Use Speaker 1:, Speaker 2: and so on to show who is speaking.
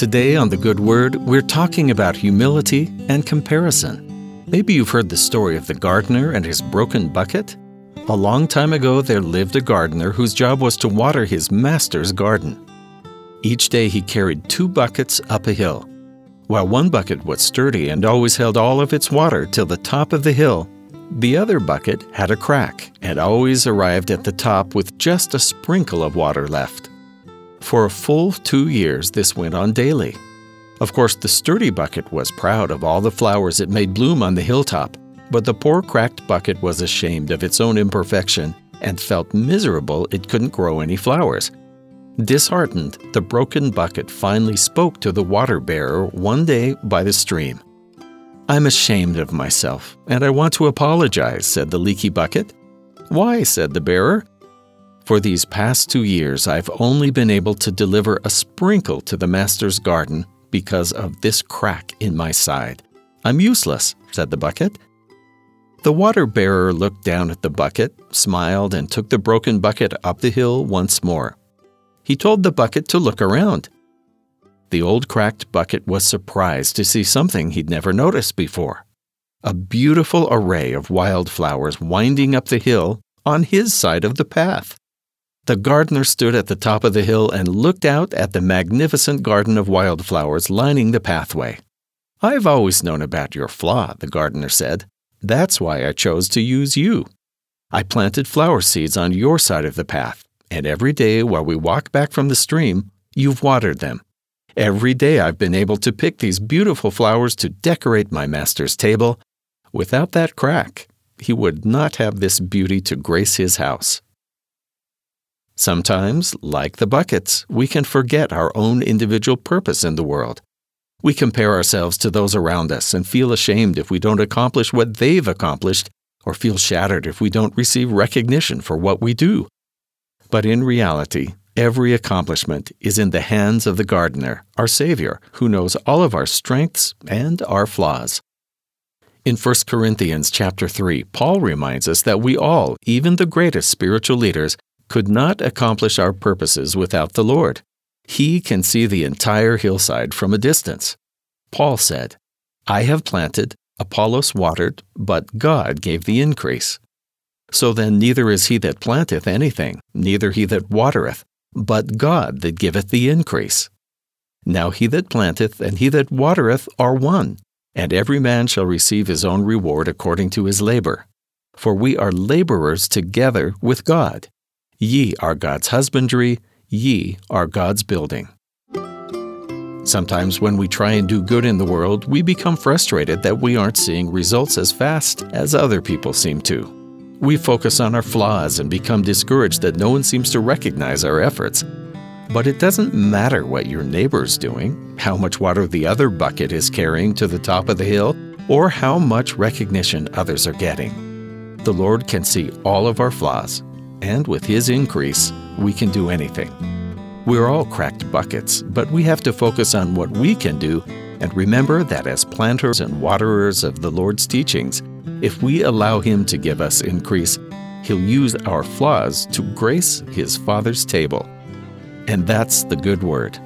Speaker 1: Today on The Good Word, we're talking about humility and comparison. Maybe you've heard the story of the gardener and his broken bucket. A long time ago, there lived a gardener whose job was to water his master's garden. Each day, he carried two buckets up a hill. While one bucket was sturdy and always held all of its water till the top of the hill, the other bucket had a crack and always arrived at the top with just a sprinkle of water left. For a full two years, this went on daily. Of course, the sturdy bucket was proud of all the flowers it made bloom on the hilltop, but the poor cracked bucket was ashamed of its own imperfection and felt miserable it couldn't grow any flowers. Disheartened, the broken bucket finally spoke to the water bearer one day by the stream. I'm ashamed of myself, and I want to apologize, said the leaky bucket. Why? said the bearer. For these past two years, I've only been able to deliver a sprinkle to the master's garden because of this crack in my side. I'm useless, said the bucket. The water bearer looked down at the bucket, smiled, and took the broken bucket up the hill once more. He told the bucket to look around. The old cracked bucket was surprised to see something he'd never noticed before a beautiful array of wildflowers winding up the hill on his side of the path. The gardener stood at the top of the hill and looked out at the magnificent garden of wildflowers lining the pathway. I've always known about your flaw, the gardener said. That's why I chose to use you. I planted flower seeds on your side of the path, and every day while we walk back from the stream, you've watered them. Every day I've been able to pick these beautiful flowers to decorate my master's table. Without that crack, he would not have this beauty to grace his house. Sometimes, like the buckets, we can forget our own individual purpose in the world. We compare ourselves to those around us and feel ashamed if we don't accomplish what they've accomplished, or feel shattered if we don't receive recognition for what we do. But in reality, every accomplishment is in the hands of the gardener, our Savior, who knows all of our strengths and our flaws. In 1 Corinthians chapter 3, Paul reminds us that we all, even the greatest spiritual leaders, could not accomplish our purposes without the Lord. He can see the entire hillside from a distance. Paul said, I have planted, Apollos watered, but God gave the increase. So then neither is he that planteth anything, neither he that watereth, but God that giveth the increase. Now he that planteth and he that watereth are one, and every man shall receive his own reward according to his labor. For we are laborers together with God. Ye are God's husbandry, ye are God's building. Sometimes when we try and do good in the world, we become frustrated that we aren't seeing results as fast as other people seem to. We focus on our flaws and become discouraged that no one seems to recognize our efforts. But it doesn't matter what your neighbor's doing, how much water the other bucket is carrying to the top of the hill, or how much recognition others are getting. The Lord can see all of our flaws and with His increase, we can do anything. We're all cracked buckets, but we have to focus on what we can do and remember that as planters and waterers of the Lord's teachings, if we allow Him to give us increase, He'll use our flaws to grace His Father's table. And that's the good word.